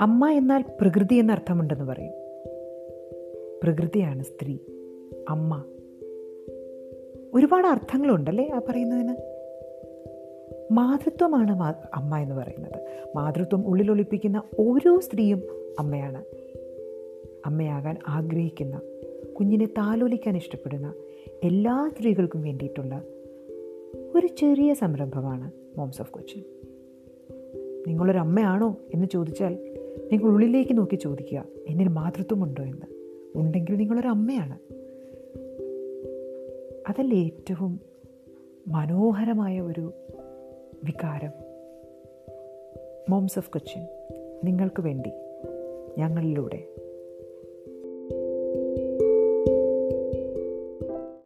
അമ്മ എന്നാൽ പ്രകൃതി എന്നർത്ഥമുണ്ടെന്ന് പറയും. പ്രകൃതിയാണ് സ്ത്രീ അമ്മ. ഒരുപാട് അർത്ഥങ്ങളുണ്ടല്ലേ ആ പറയുന്നതിന്? മാതൃത്വമാണ് അമ്മ എന്ന് പറയുന്നത്. മാതൃത്വം ഉള്ളിലൊളിപ്പിക്കുന്ന ഓരോ സ്ത്രീയും അമ്മയാണ്. അമ്മയാകാൻ ആഗ്രഹിക്കുന്ന കുഞ്ഞിനെ താലോലിക്കാൻ ഇഷ്ടപ്പെടുന്ന എല്ലാ സ്ത്രീകൾക്കും വേണ്ടിയിട്ടുള്ള ഒരു ചെറിയ സംരംഭമാണ് മോംസ് ഓഫ് കൊച്ചിൻ. നിങ്ങളൊരമ്മയാണോ എന്ന് ചോദിച്ചാൽ നിങ്ങൾ ഉള്ളിലേക്ക് നോക്കി ചോദിക്കുക എന്നിൽ മാതൃത്വമുണ്ടോ എന്ന്? ഉണ്ടെങ്കിൽ നിങ്ങളൊരു അമ്മയാണ്. അതല്ലേ ഏറ്റവും മനോഹരമായ ഒരു വികാരം? മോംസ് ഓഫ് കൊച്ചിൻ നിങ്ങൾക്ക് വേണ്ടി ഞങ്ങളിലൂടെ.